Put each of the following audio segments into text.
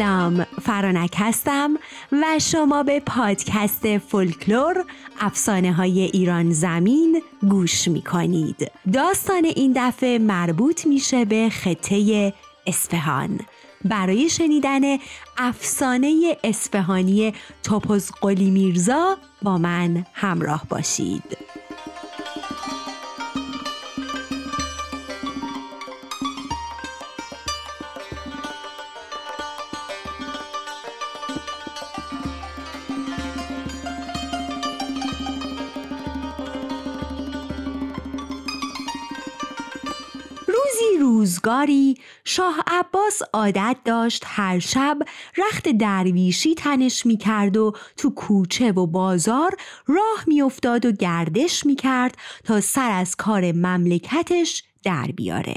سلام فرانک هستم و شما به پادکست فولکلور افسانه های ایران زمین گوش می کنید داستان این دفعه مربوط میشه به خطه اسفهان برای شنیدن افسانه اسفهانی توپوز قلی میرزا با من همراه باشید. روزگاری شاه عباس عادت داشت هر شب رخت درویشی تنش می کرد و تو کوچه و بازار راه می افتاد و گردش می کرد تا سر از کار مملکتش در بیاره.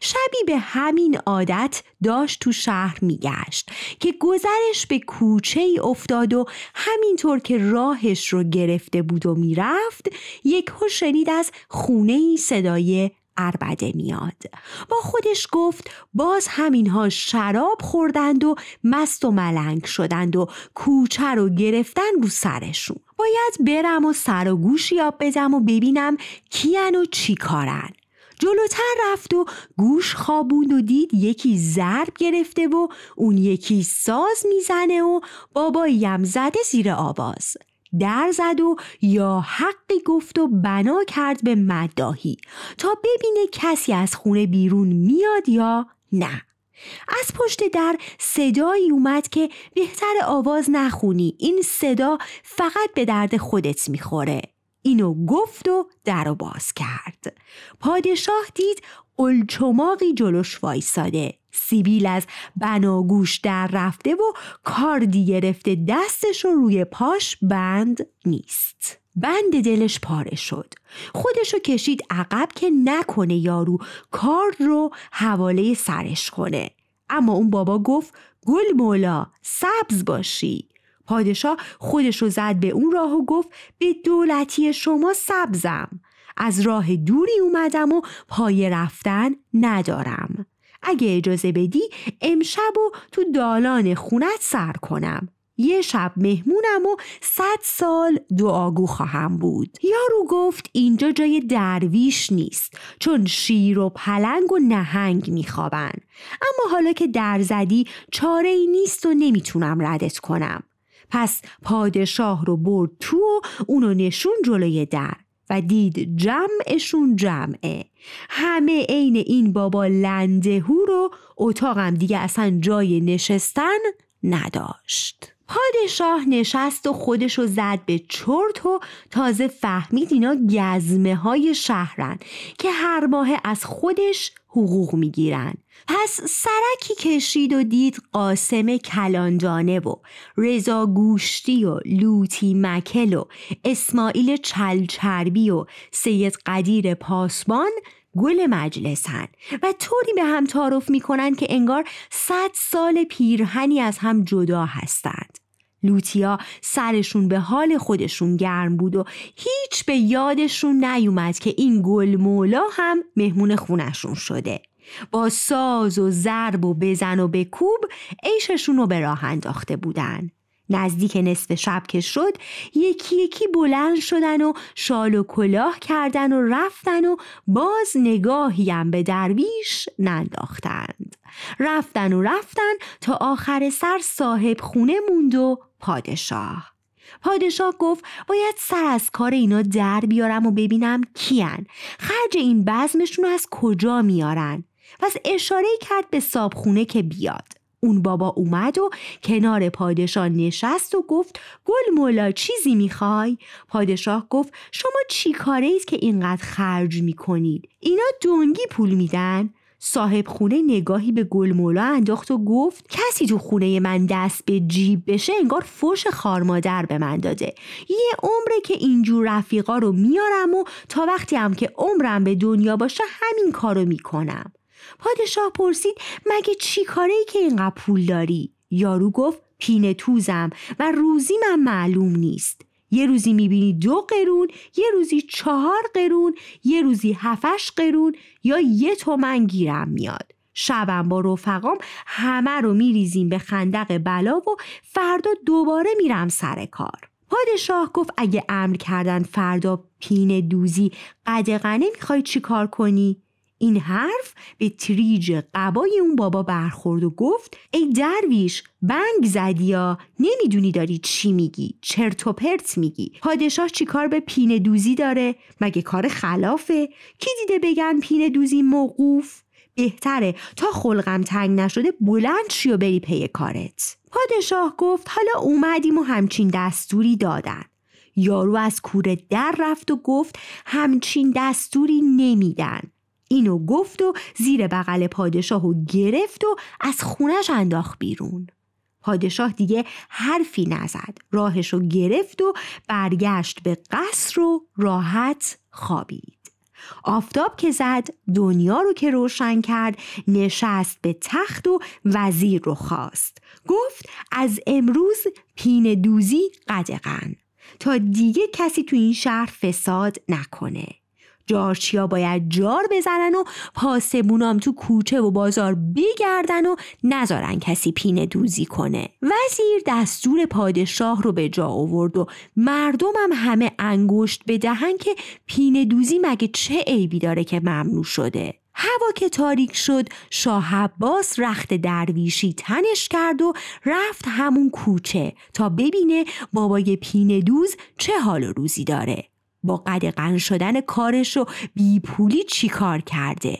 شبی به همین عادت داشت تو شهر میگشت که گذرش به کوچه ای افتاد و همینطور که راهش رو گرفته بود و می‌رفت یک شنید از خونه ای صدای اربده میاد. با خودش گفت باز همینها شراب خوردند و مست و ملنگ شدند و کوچه رو گرفتن رو سرشون. باید برم و سر و گوش یاب بدم و ببینم کیان و چی کارن. جلوتر رفت و گوش خوابوند و دید یکی ضرب گرفته و اون یکی ساز می‌زنه و باباییم زده زیر آواز. در زد و یا حقی گفت و بنا کرد به مداهی تا ببینه کسی از خونه بیرون میاد یا نه. از پشت در صدایی اومد که بهتر آواز نخونی این صدا فقط به درد خودت می‌خوره. اینو گفت و در رو باز کرد. پادشاه دید قلچماقی جلوش وایساده. سیبیل از بناگوش در رفته و کاردی گرفته دستش رو روی پاش بند نیست. بند دلش پاره شد. خودشو کشید عقب که نکنه یارو کارد رو حواله سرش کنه. اما اون بابا گفت گل مولا سبز باشی. پادشاه خودشو زد به اون راه و گفت به دولتی شما سبزم. از راه دوری اومدم و پای رفتن ندارم. اگه اجازه بدی امشب و تو دالان خونت سر کنم. یه شب مهمونم و صد سال دعاگو خواهم بود. یارو گفت اینجا جای درویش نیست چون شیر و پلنگ و نهنگ میخوابن. اما حالا که در زدی چاره ای نیست و نمی‌تونم ردت کنم. پس پادشاه رو برد تو و اونو نشون جلوی در. و دید جمعشون جمعه. همه عین این بابا لندهو رو اتاقم دیگه اصلا جای نشستن نداشت. پادشاه نشست و خودشو زد به چرت و تازه فهمید اینا گزمه های شهرن که هر ماه از خودش حقوق می‌گیرن. پس سرکی کشید و دید قاسم کلاندانه و رضا گوشتی و لوتی مکل و اسماعیل چلچربی و سید قدیر پاسبان گل مجلسن و طوری به هم تعارف می‌کنن که انگار صد سال پیرهنی از هم جدا هستند. لوتیا سرشون به حال خودشون گرم بود و هیچ به یادشون نیومد که این گل مولا هم مهمون خونشون شده. با ساز و ضرب و بزن و بکوب عیششون رو به راه انداخته بودن. نزدیک نصف شب که شد یکی یکی بلند شدن و شال و کلاه کردن و رفتن و باز نگاهیم به درویش ننداختند. رفتن و رفتن تا آخر سر صاحب خونه موند و پادشاه. پادشاه گفت باید سر از کار اینا در بیارم و ببینم کیان. خرج این بزمشون رو از کجا میارن؟ پس اشاره کرد به صابخونه که بیاد اون بابا اومد و کنار پادشاه نشست و گفت گل مولا چیزی می‌خوای؟ پادشاه گفت شما چی کاره اید که اینقدر خرج می‌کنید؟ اینا دونگی پول میدن؟ صاحب خونه نگاهی به گل مولا انداخت و گفت کسی تو خونه من دست به جیب بشه انگار فوش خارمادر به من داده یه عمره که اینجور رفیقا رو میارم و تا وقتی هم که عمرم به دنیا باشه همین کارو می‌کنم پادشاه پرسید مگه چی کاره ای که اینقدر پول داری؟ یارو گفت پینه توزم و روزی من معلوم نیست یه روزی می‌بینی دو قرون یه روزی چهار قرون یه روزی هفش قرون یا یه تومن گیرم میاد شبم با رفقام همه رو میریزیم به خندق بلا و فردا دوباره میرم سر کار پادشاه گفت اگه امر کردن فردا پین دوزی قدغنه می‌خوای چی کار کنی؟ این حرف به تریج قبای اون بابا برخورد و گفت ای درویش بنگ زدی یا؟ نمی‌دونی داری چی میگی چرت و پرت میگی. پادشاه چی کار به پین دوزی داره؟ مگه کار خلافه؟ کی دیده بگن پین دوزی موقوف؟ بهتره تا خلقم تنگ نشده بلند شی و بری پی کارت. پادشاه گفت حالا اومدیم و همچین دستوری دادن. یارو از کوره در رفت و گفت همچین دستوری نمیدن. اینو گفت و زیر بغل پادشاه و گرفت و از خونش انداخت بیرون. پادشاه دیگه حرفی نزد. راهشو گرفت و برگشت به قصر و راحت خوابید. آفتاب که زد دنیا رو که روشن کرد نشست به تخت و وزیر رو خواست. گفت از امروز پین دوزی قدقن تا دیگه کسی تو این شهر فساد نکنه. جارچیا باید جار بزنن و پاسبونام تو کوچه و بازار بگردن و نذارن کسی پینه دوزی کنه. وزیر دستور پادشاه رو به جا آورد و مردمم همه انگشت بدهن که پینه دوزی مگه چه عیبی داره که ممنوع شده. هوا که تاریک شد شاه عباس رخت درویشی تنش کرد و رفت همون کوچه تا ببینه بابای پینه دوز چه حال و روزی داره. با قدقن شدن کارش رو بیپولی چی کار کرده؟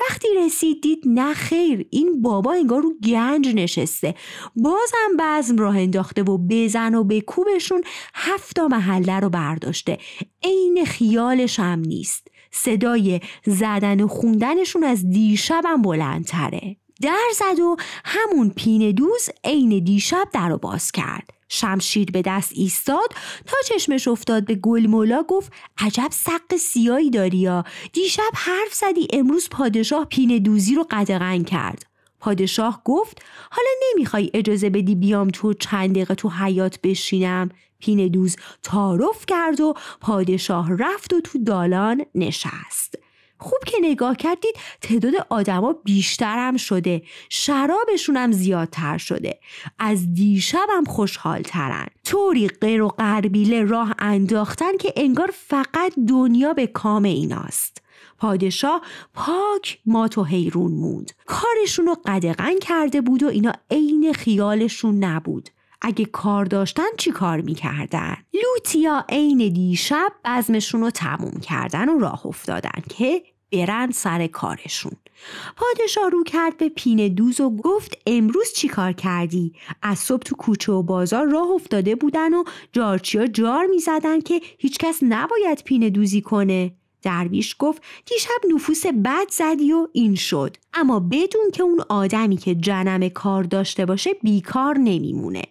وقتی رسید دید نه خیر این بابا انگار رو گنج نشسته. بازم بزم راه انداخته و بزن و به کوبشون هفتا محله رو برداشته. عین خیالش هم نیست. صدای زدن و خوندنشون از دیشبم بلندتره. در زد و همون پین دوز عین دیشب در رو باز کرد. شمشیر به دست ایستاد تا چشمش افتاد به گل مولا گفت عجب سق سیایی داری یا. دیشب حرف زدی امروز پادشاه پین دوزی رو قدغن کرد. پادشاه گفت حالا نمی‌خوای اجازه بدی بیام تو چند دقیقه تو حیات بشینم؟ پین دوز تعارف کرد و پادشاه رفت و تو دالان نشست. خوب که نگاه کردید تعداد آدما بیشتر هم شده. شرابشون هم زیادتر شده. از دیشب هم خوشحال ترن طوری غیر و قربیله راه انداختن که انگار فقط دنیا به کام ایناست. پادشاه پاک مات و حیرون موند. کارشون رو قدغن کرده بود و اینا عین خیالشون نبود. اگه کار داشتن چی کار می‌کردن؟ لوتیا عین دیشب بزمشون رو تموم کردن و راه افتادن که برن سر کارشون پادشاه رو کرد به پین دوز و گفت امروز چی کار کردی؟ از صبح تو کوچه و بازار راه افتاده بودن و جارچیا جار می زدن که هیچکس نباید پین دوزی کنه درویش گفت دیشب نفوس بد زدی و این شد اما بدون که اون آدمی که جنم کار داشته باشه بیکار نمیمونه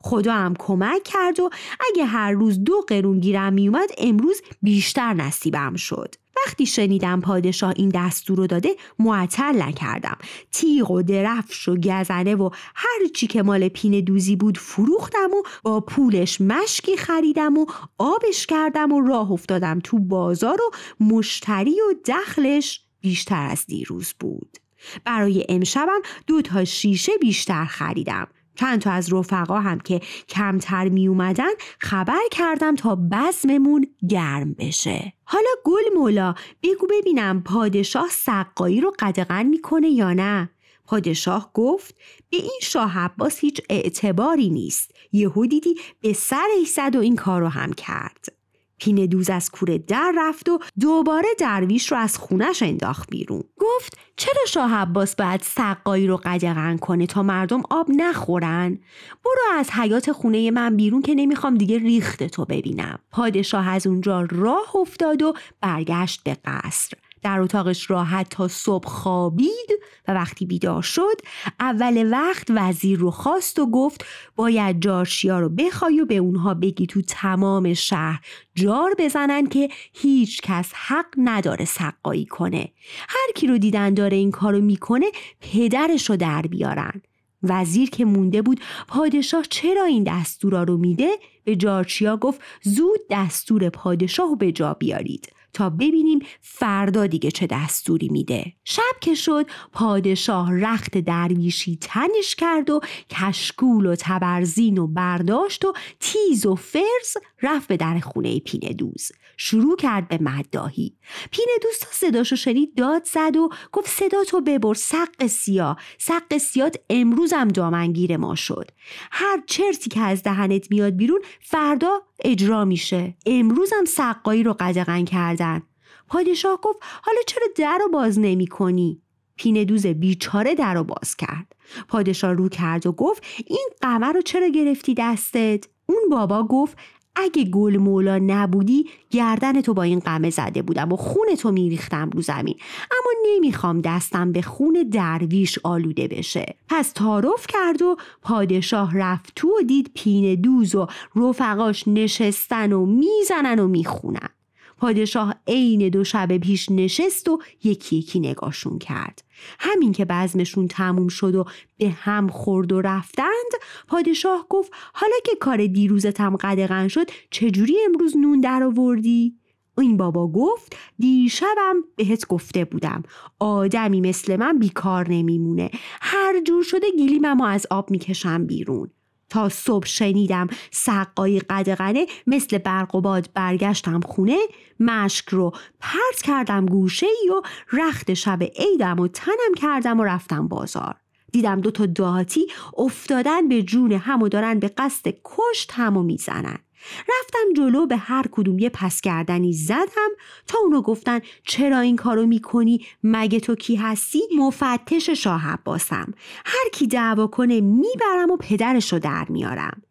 خدا هم کمک کرد و اگه هر روز دو قرون گیرم میومد امروز بیشتر نصیبم شد. وقتی شنیدم پادشاه این دستور رو داده معطل نکردم. تیغ و درفش و گزنه و هر چی که مال پین دوزی بود فروختم و با پولش مشکی خریدم و آبش کردم و راه افتادم تو بازار و مشتری و دخلش بیشتر از دیروز بود. برای امشبم دو تا شیشه بیشتر خریدم. چند تا از رفقا هم که کمتر می اومدن خبر کردم تا بزممون گرم بشه. حالا گل مولا بگو ببینم پادشاه سقایی رو قدغن می‌کنه یا نه؟ پادشاه گفت به این شاه عباس هیچ اعتباری نیست. یهو دیدی به سرش زد و این کار رو هم کرد. پین دوز از کوره در رفت و دوباره درویش رو از خونش انداخت بیرون. گفت چرا شاه عباس باید سقایی رو قدغن کنه تا مردم آب نخورن؟ برو از حیات خونه من بیرون که نمی‌خوام دیگه ریخت تو ببینم. پادشاه از اونجا راه افتاد و برگشت به قصر. در اتاقش راحت تا صبح خوابید و وقتی بیدار شد اول وقت وزیر رو خواست و گفت باید جارشیا رو بخوای و به اونها بگی تو تمام شهر جار بزنن که هیچ کس حق نداره سقایی کنه. هر کی رو دیدن داره این کارو می‌کنه پدرش رو در بیارن. وزیر که مونده بود پادشاه چرا این دستورا رو میده؟ به جارچیا گفت زود دستور پادشاه به جا بیارید. تا ببینیم فردا دیگه چه دستوری میده. شب که شد پادشاه رخت درویشی تنش کرد و کشکول و تبرزین و برداشت و تیز و فرز رفت به در خونه پینه دوز شروع کرد به مدداهی پینه دوز تا صداشو شنید داد زد و گفت صدا تو ببر سق سیاه. سق سیات امروزم دامنگیر ما شد. هر چرتی که از دهنت میاد بیرون فردا اجرا میشه. امروزم سقایی رو قدغن کردن. پادشاه گفت حالا چرا در رو باز نمی کنی؟ پینه دوز بیچاره در رو باز کرد. پادشاه رو کرد و گفت این قمر رو چرا گرفتی دستت؟ اون بابا گفت اگه گل مولا نبودی گردن تو با این قمه زده بودم و خون تو میریختم رو زمین. اما نمی‌خوام دستم به خون درویش آلوده بشه. پس تعارف کرد و پادشاه رفت تو و دید پینه دوز و رفقاش نشستن و می‌زنن و می‌خونن. پادشاه عین دو شب پیش نشست و یکی یکی نگاشون کرد. همین که بزمشون تموم شد و به هم خورد و رفتند پادشاه گفت حالا که کار دیروزتم قدغن شد چجوری امروز نون در آوردی؟ این بابا گفت دیشبم بهت گفته بودم آدمی مثل من بیکار نمیمونه. هر جور شده گلیممو از آب می‌کشم بیرون. تا صبح شنیدم سقای قدغنه مثل برق و باد برگشتم خونه مشک رو پرت کردم گوشه ای و رخت شب عیدم و تنم کردم و رفتم بازار. دیدم دو تا دهاتی افتادن به جون هم و دارن به قصد کشت همو می‌زنن. رفتم جلو به هر کدوم یه پس کردنی زدم تا اونو گفتن چرا این کارو می‌کنی؟ مگه تو کی هستی؟ مفتش شاه عباسم. هر کی دعوا کنه می‌برم و پدرشو در میارم.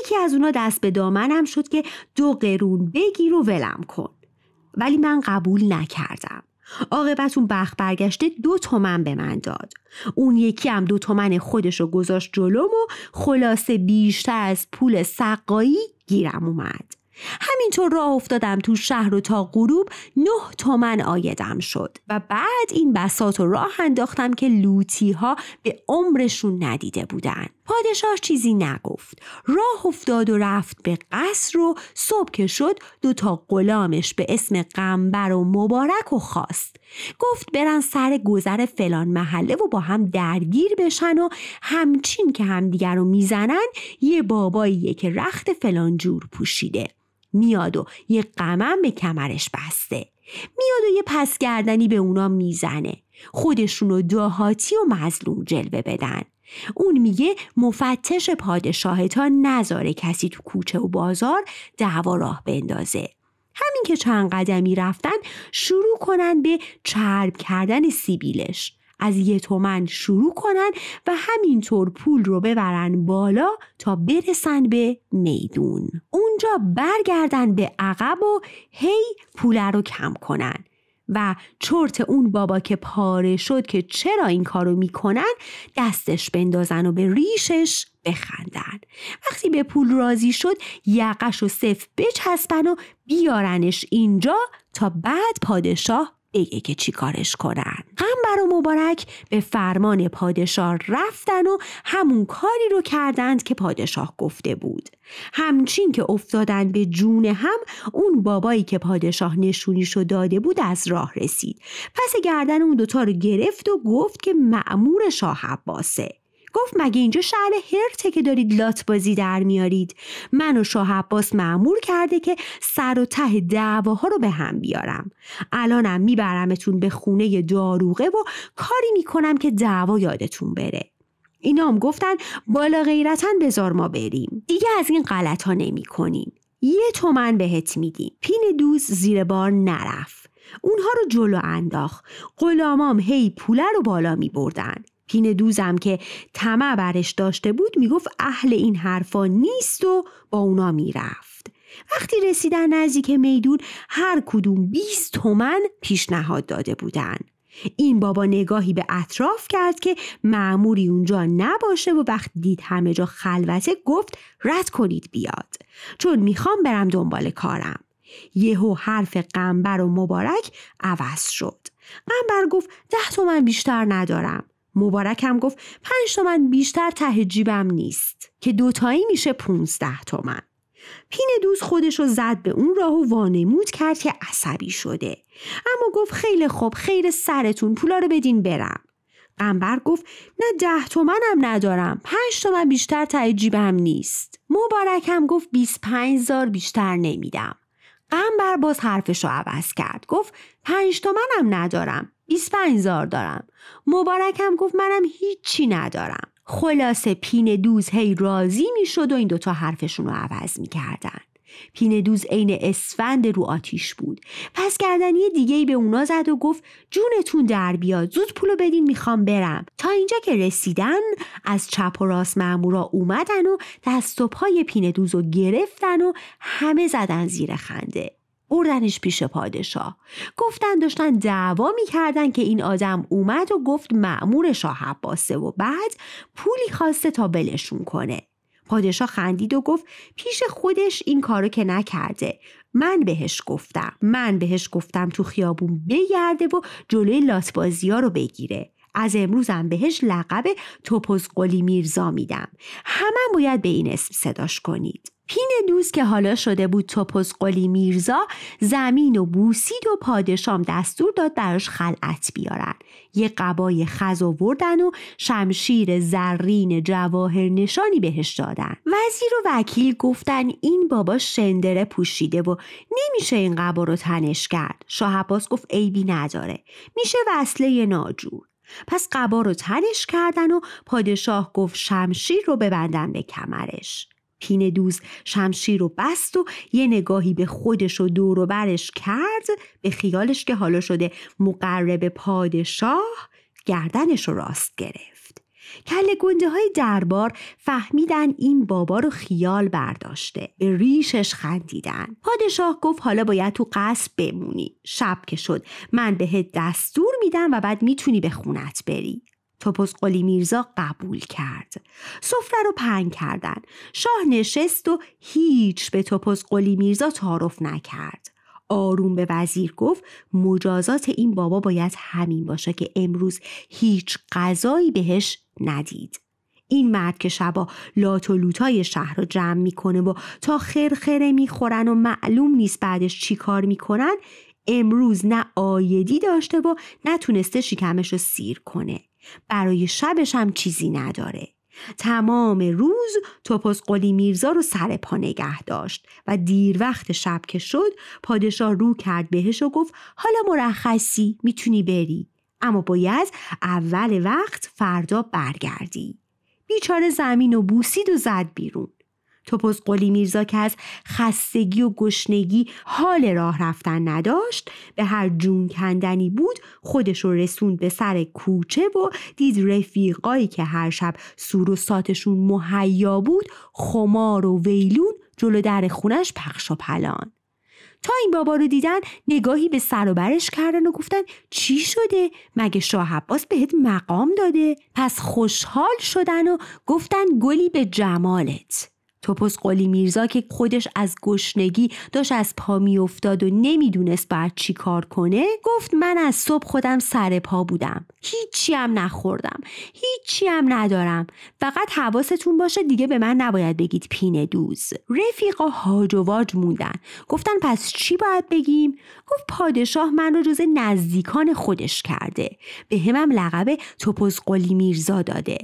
یکی از اونا دست به دامنم شد که دو قرون بگیر و ولم کن. ولی من قبول نکردم. عاقبت اون بخ برگشته دو تومن به من داد. اون یکی هم دو تومن خودش رو گذاشت جلوم و خلاصه بیشتر از پول سقایی گیرم اومد. همینطور راه افتادم تو شهر و تا غروب نه تومن آیدم شد و بعد این بسات و راه انداختم که لوتی ها به عمرشون ندیده بودن. پادشاه چیزی نگفت. راه افتاد و رفت به قصر و صبح که شد دو تا غلامش به اسم قنبر و مبارک و خواست. گفت برن سر گذر فلان محله و با هم درگیر بشن و همچین که همدیگر رو می‌زنن یه باباییه که رخت فلان جور پوشیده. میاد و یه قمم به کمرش بسته. میاد و یه پس گردنی به اونا می‌زنه. خودشونو دهاتی و مظلوم جلوه بدن. اون میگه مفتش پادشاه تا نذاره کسی تو کوچه و بازار دعوا راه بندازه. همین که چند قدمی رفتن شروع کنن به چرب کردن سیبیلش. از یه تومن شروع کنن و همینطور پول رو ببرن بالا تا برسن به میدون. اونجا برگردن به عقب و هی پول رو کم کنن. و چرت اون بابا که پاره شد که چرا این کارو می‌کنن دستش بندازن و به ریشش بخندن. وقتی به پول راضی شد یقش و صف بچسبن و بیارنش اینجا تا بعد پادشاه بگه که چی کارش کنن. قنبر و مبارک به فرمان پادشاه رفتن و همون کاری رو کردند که پادشاه گفته بود. همچین که افتادن به جون هم اون بابایی که پادشاه نشونیشو داده بود از راه رسید. پس گردن اون دوتا رو گرفت و گفت که معمور شاه عباسه. گفت مگه اینجا شهر هرته که دارید لات بازی در میارید؟ من و شاه عباس معمور کرده که سر و ته دعواها رو به هم بیارم. الانم میبرمتون به خونه داروغه و کاری می‌کنم که دعوا یادتون بره. اینا هم گفتن بالا غیرتا بزار ما بریم. دیگه از این غلط ها نمی کنیم یه تومن بهت میدیم. پین دوز زیر بار نرفت. اونها رو جلو انداخت. غلامام هی پوله رو بالا می بردن پین دوزم که طمع برش داشته بود می‌گفت اهل این حرفا نیست و با اونا می‌رفت. وقتی رسیدن نزدیک میدون هر کدوم 20 تومن پیشنهاد داده بودن. این بابا نگاهی به اطراف کرد که معموری اونجا نباشه و وقتی دید همه جا خلوته گفت رد کنید بیاد. چون می‌خوام برم دنبال کارم. یهو حرف قنبر و مبارک عوض شد. قنبر گفت ده تومن بیشتر ندارم. مبارکم گفت پنج تومن بیشتر ته جیبم نیست که دوتایی میشه پونزده تومن. پین دوست خودش رو زد به اون راه و وانمود کرد که عصبی شده. اما گفت خیلی خوب خیر سرتون پولا رو بدین برم. قنبر گفت نه ده تومنم ندارم پنج تومن بیشتر تای جیبم نیست. مبارکم گفت 25 زار بیشتر نمیدم. قنبر باز حرفش رو عوض کرد گفت پنج تومنم ندارم. 25 زار دارم. مبارکم گفت منم هیچی ندارم. خلاصه پین دوز هی راضی می‌شد و این دوتا حرفشون رو عوض می‌کردن. پین دوز عین اسفند رو آتیش بود. پس گردنی دیگه ای به اونا زد و گفت جونتون در بیاد زود پولو بدین می‌خوام برم. تا اینجا که رسیدن از چپ و راست مامورا اومدن و دست و پای پین دوز رو گرفتن و همه زدن زیر خنده. بردنش پیش پادشاه. گفتن داشتن دعوا می‌کردن که این آدم اومد و گفت معمور شاه عباسه و بعد پولی خواسته تا بلشون کنه. پادشاه خندید و گفت پیش خودش این کارو که نکرده. من بهش گفتم. من بهش گفتم تو خیابون بگرده و جلوی لاتبازی ها رو بگیره. از امروزم بهش لقب توپوز قلی میرزا میدم. همه باید به این اسم صداش کنید. پین دوز که حالا شده بود توپوز قلی میرزا زمین و بوسید و پادشام دستور داد براش خلعت بیارن. یه قبای خز آوردن و شمشیر زرین جواهر نشانی بهش دادن. وزیر و وکیل گفتن این بابا شندره پوشیده و نمیشه این قبا رو تنش کرد. شاه عباس گفت عیبی نداره. میشه وصله ناجور. پس قبا رو تنش کردن و پادشاه گفت شمشیر رو ببندن به کمرش. پین دوز شمشیر رو بست و یه نگاهی به خودش و دور و برش کرد به خیالش که حالا شده مقرب پادشاه گردنش رو راست گرفت. کل گنده های دربار فهمیدن این بابا رو خیال برداشته. به ریشش خندیدن. پادشاه گفت حالا باید تو قصر بمونی. شب که شد. من بهت دستور میدم و بعد می‌تونی به خونت بری. توپوس قلی میرزا قبول کرد. سفره رو پنگ کردن. شاه نشست و هیچ به توپوس قلی میرزا تعارف نکرد. آروم به وزیر گفت مجازات این بابا باید همین باشه که امروز هیچ غذایی بهش ندید. این مرد که شبا لات و لوتای شهر رو جمع می‌کنه و تا خرخره می‌خورن و معلوم نیست بعدش چی کار می‌کنن امروز نه آیدی داشته و نتونسته شکمش رو سیر کنه. برای شبش هم چیزی نداره. تمام روز توپس قلی میرزا رو سر پا نگه داشت و دیر وقت شب که شد پادشاه رو کرد بهش و گفت حالا مرخصی می‌تونی بری. اما باید اول وقت فردا برگردی. بیچاره زمین و بوسید و زد بیرون. توپوز قلی میرزا که از خستگی و گشنگی حال راه رفتن نداشت به هر جون کندنی بود خودش رو رسوند به سر کوچه و دید رفیقایی که هر شب سور و ساتشون مهیا بود خمار و ویلون جلو در خونش پخش و پلان. تا این بابا رو دیدن نگاهی به سر و برش کردن و گفتن چی شده؟ مگه شاه عباس بهت مقام داده؟ پس خوشحال شدن و گفتن گلی به جمالت. توپوس قلی میرزا که خودش از گشنگی داشت از پا میافتاد و نمی‌دونست بعد چی کار کنه گفت من از صبح خودم سر پا بودم. هیچی هم نخوردم. هیچی هم ندارم. فقط حواستون باشه دیگه به من نباید بگید پینه دوز. رفیقا هاج و واج موندن. گفتن پس چی باید بگیم؟ گفت پادشاه من رو جز نزدیکان خودش کرده. به همم لقب توپوس قلی میرزا داده.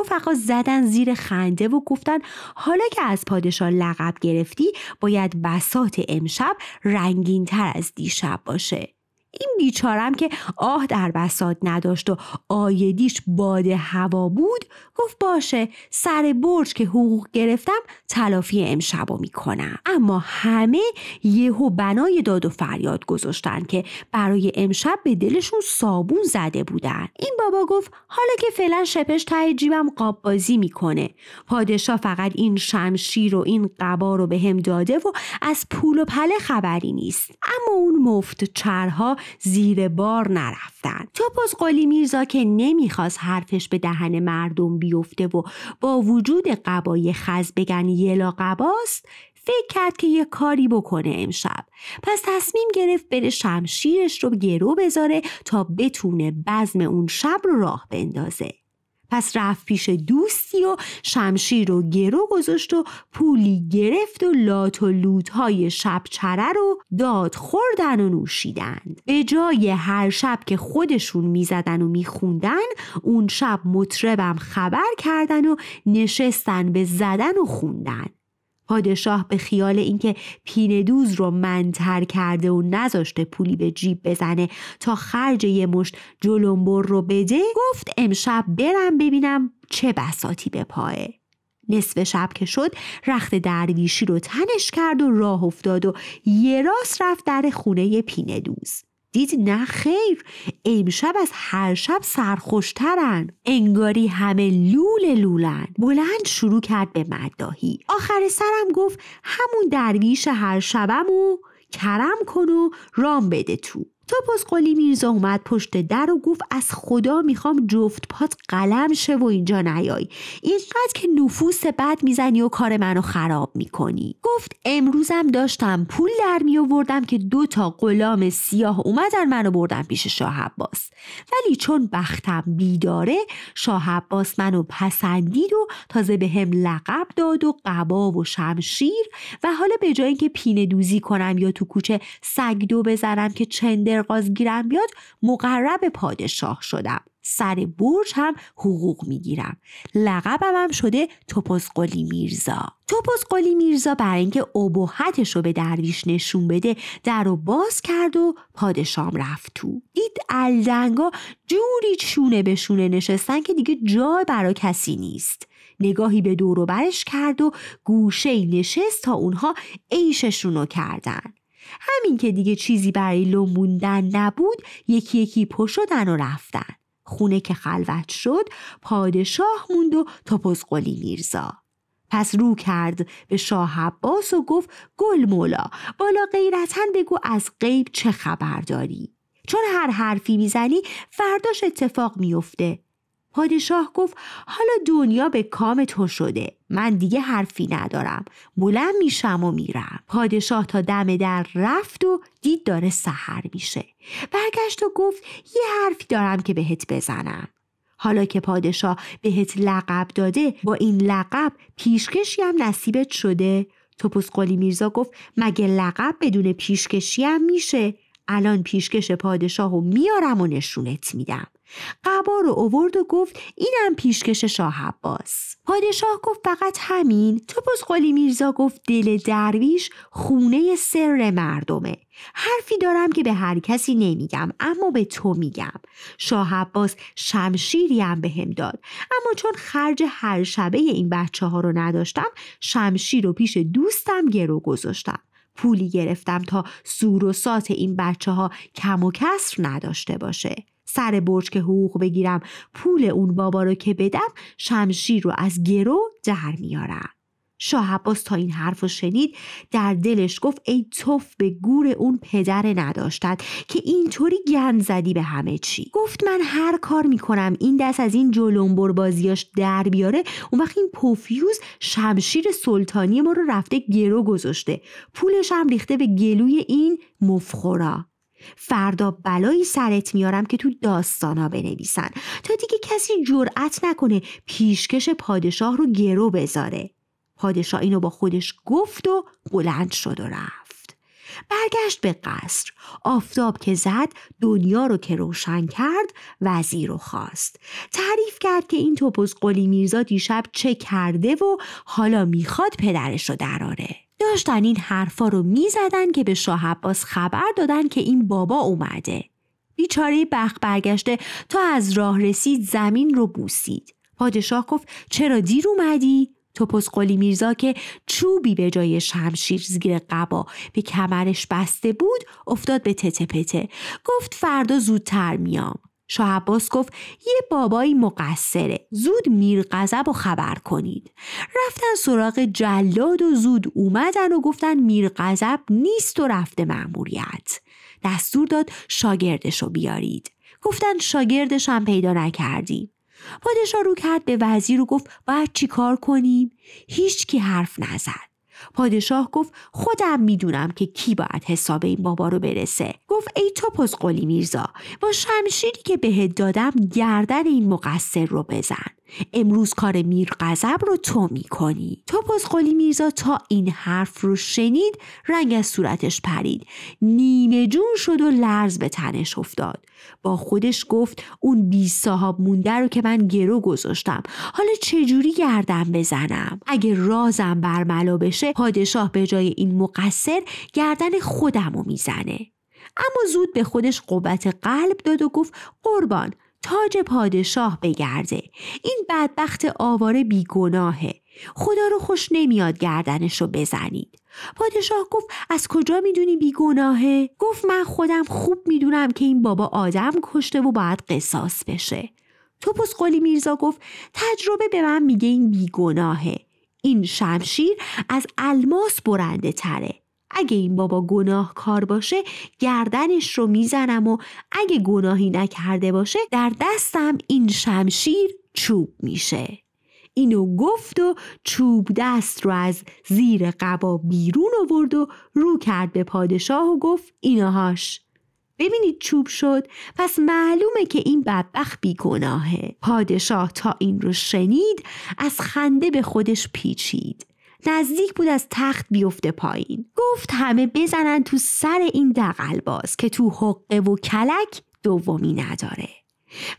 رفقا زدن زیر خنده و گفتن حالا که از پادشاه لقب گرفتی باید بسات امشب رنگین تر از دیشب باشه. این بیچارم که آه در بسات نداشت و آیدیش باد هوا بود گفت باشه سر برج که حقوق گرفتم تلافی امشب رو می‌کنم. اما همه یهو بنای داد و فریاد گذاشتن که برای امشب به دلشون صابون زده بودن. این بابا گفت حالا که فعلا شپش ته جیبم قاب بازی می‌کنه. پادشاه فقط این شمشیر و این قبا رو به هم داده و از پول و پله خبری نیست. اما اون مفت چرها زیر بار نرفتن. توپوز قلی میرزا که نمی‌خواست حرفش به دهن مردم بیفته و با وجود قبای خز بگن یلا قباست فکر کرد که یه کاری بکنه امشب. پس تصمیم گرفت بره شمشیرش رو گرو بذاره تا بتونه بزم اون شب رو راه بندازه. پس رفت پیش دوستی و شمشیر رو گرو گذاشت و پولی گرفت و لات و لوت های شب چره رو داد خوردن و نوشیدند. به جای هر شب که خودشون می‌زدن و میخوندن اون شب مطربم خبر کردن و نشستن به زدن و خوندن. پادشاه به خیال اینکه پیندوز رو منتر کرده و نذاشته پولی به جیب بزنه تا خرج یه مشت جلنبر رو بده گفت امشب برم ببینم چه بساتی به پایه. نصف شب که شد رخت درویشی رو تنش کرد و راه افتاد و یه راست رفت در خونه پیندوز دید نه خیر. امشب از هر شب سرخوشترن. انگاری همه لول لولن. بلند شروع کرد به مداهی آخر سرم گفت همون درویش هر شبم و کرم کن و رام بده تو. توپوس قلی میرزا اومد پشت در و گفت از خدا می‌خوام جفت پات قلم شه و اینجا نیای. اینقدر که نفوس بد می‌زنی و کار منو خراب می‌کنی. گفت امروزم داشتم پول در می آوردم که دو تا غلام سیاه اومدن منو بردن پیش شاه عباس. ولی چون بختم بیداره شاه عباس منو پسندید و تازه به هم لقب داد و قبا و شمشیر و حالا به جای اینکه پینه دوزی کنم یا تو کوچه سگ دو بزنم که چندر قرقاز گیرم بیاد مقرب پادشاه شدم. سر برج هم حقوق می‌گیرم. لقبم هم شده توپوزقلی میرزا. توپوزقلی میرزا برای اینکه ابهتش رو به درویش نشون بده در رو باز کرد و پادشام رفت تو. دید الدنگا جوری چونه به شونه نشستن که دیگه جای برا کسی نیست. نگاهی به دور و برش کرد و گوشه نشست تا اونها عیششونو کردن. همین که دیگه چیزی برای لوموندن نبود یکی یکی پا شدن و رفتن. خونه که خلوت شد پادشاه موند و قلی میرزا. پس رو کرد به شاه عباس و گفت گل مولا بالا غیرتا بگو از غیب چه خبر داری؟ چون هر حرفی می‌زنی فرداش اتفاق میفته پادشاه گفت حالا دنیا به کام تو شده من دیگه حرفی ندارم بلند میشم و میرم. پادشاه تا دم در رفت و دید داره سحر میشه. برگشت و گفت یه حرفی دارم که بهت بزنم. حالا که پادشاه بهت لقب داده با این لقب پیشکشی هم نصیبت شده. توپوس قلی میرزا گفت مگه لقب بدون پیشکشی هم میشه؟ الان پیشکش پادشاه رو میارم و نشونت میدم. قبا رو اوورد و گفت اینم پیشکش شاه عباس. پادشاه گفت فقط همین. توپوس قلی میرزا گفت دل درویش خونه سر مردمه. حرفی دارم که به هر کسی نمیگم اما به تو میگم. شاه عباس شمشیری هم به هم داد. اما چون خرج هر شبه این بچه ها رو نداشتم شمشیر رو پیش دوستم گرو گذاشتم. پولی گرفتم تا سور و سات این بچه ها کم و کسر نداشته باشه. سر برج که حقوق بگیرم پول اون بابا رو که بدم شمشیر رو از گرو در میارم. شاه عباس تا این حرف رو شنید در دلش گفت ای توف به گور اون پدر نداشتد که اینطوری گند زدی به همه چی. گفت من هر کار می‌کنم این دست از این جلنبر بازیاش در بیاره. اون وقت این پوفیوز شمشیر سلطانی ما رو رفته گرو گذاشته. پولش هم ریخته به گلوی این مفخورا. فردا بلایی سرت میارم که تو داستانا بنویسن. تا دیگه کسی جرأت نکنه پیشکش پادشاه رو گرو بذاره. پادشاه اینو با خودش گفت و بلند شد و رفت. برگشت به قصر آفتاب که زد دنیا رو که روشن کرد وزیر رو خواست تعریف کرد که این توپوز قلی میرزا دیشب چه کرده و حالا می‌خواد پدرش رو دراره داشتن این حرفا رو می‌زدن که به شاه عباس خبر دادن که این بابا اومده. بیچاره بخت برگشته تا از راه رسید زمین رو بوسید. پادشاه گفت چرا دیر اومدی؟ توپس قلی میرزا که چوبی به جای شمشیر زیر قبا به کمرش بسته بود افتاد به تته پته گفت فردا زودتر میام. شاه عباس گفت یه بابایی مقصره زود میر و خبر کنید. رفتن سراغ جلاد و زود اومدن و گفتن میر نیست و رفته معموریت دستور داد شاگردشو بیارید. گفتن شاگردش هم پیدا نکردیم پادشاه رو کرد به وزیر و گفت باید چی کار کنیم؟ هیچ کی حرف نزد. پادشاه گفت خودم می‌دونم که کی باید حساب این بابا رو برسه. گفت ای توپس قلی میرزا با شمشیری که بهت دادم گردن این مقصر رو بزن. امروز کار میر غضب رو تو می‌کنی. توپس قلی میرزا تا این حرف رو شنید رنگ از صورتش پرید. نیمه جون شد و لرز به تنش افتاد. با خودش گفت اون بی صاحب مونده رو که من گرو گذاشتم. حالا چجوری گردم بزنم؟ اگه رازم برملا بشه پادشاه به جای این مقصر گردن خودم رو می‌زنه. اما زود به خودش قوت قلب داد و گفت قربان تاج پادشاه بگرده. این بدبخت آواره بیگناهه. خدا رو خوش نمیاد گردنش رو بزنید. پادشاه گفت از کجا می‌دونی بیگناهه؟ گفت من خودم خوب می‌دونم که این بابا آدم کشته و باید قصاص بشه. توپس قلی میرزا گفت تجربه به من میگه این بیگناهه. این شمشیر از الماس برنده تره. اگه این بابا گناه کار باشه گردنش رو می‌زنم و اگه گناهی نکرده باشه در دستم این شمشیر چوب میشه. اینو گفت و چوب دست رو از زیر قبا بیرون آورد و رو کرد به پادشاه و گفت اینهاش ببینید چوب شد پس معلومه که این بدبخت بیگناهه. پادشاه تا این رو شنید از خنده به خودش پیچید. نزدیک بود از تخت بیفته پایین. گفت همه بزنن تو سر این دقلباز که تو حقه و کلک دومی نداره.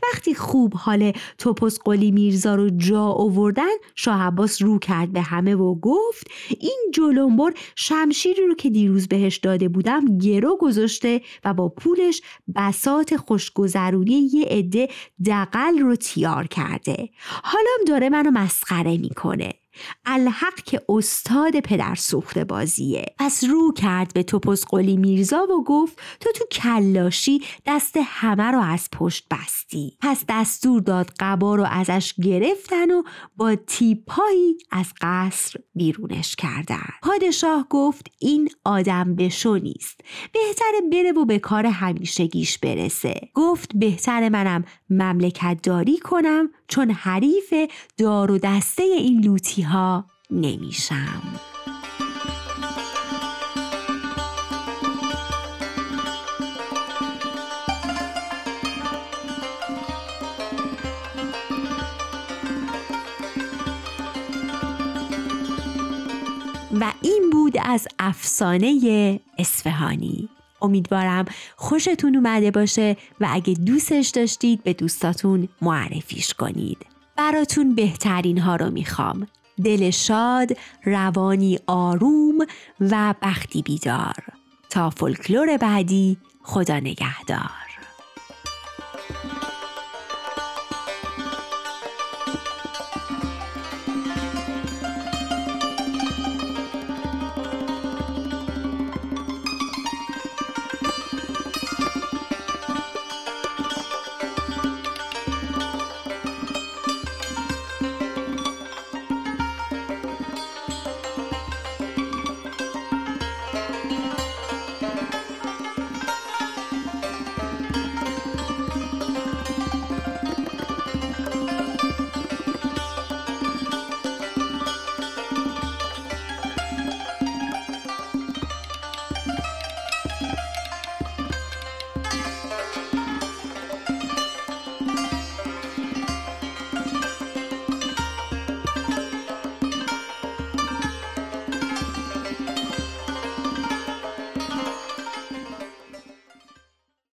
وقتی خوب حال توپس قلی میرزا رو جا آوردن شاه عباس رو کرد به همه و گفت این جلنبر شمشیری رو که دیروز بهش داده بودم گرو گذاشته و با پولش بسات خوشگذرونی یه عده دقل رو تیار کرده. حالا داره منو مسخره می‌کنه. الحق که استاد پدر سوخته بازیه. پس رو کرد به توپس قلی میرزا و گفت تو تو کلاشی دست همه رو از پشت بستی. پس دستور داد قبا رو ازش گرفتن و با تیپایی از قصر بیرونش کردن. پادشاه گفت این آدم بشو نیست. بهتره بره و به کار همیشگیش برسه. گفت بهتر منم مملکت داری کنم چون حریف دار و دسته این لوتی ها نمیشم. و این بود از افسانه اصفهانی. امیدوارم خوشتون اومده باشه و اگه دوستش داشتید به دوستاتون معرفیش کنید. براتون بهترین ها رو می‌خوام. دل شاد، روانی آروم و بختی بیدار. تا فولکلور بعدی خدا نگهدار.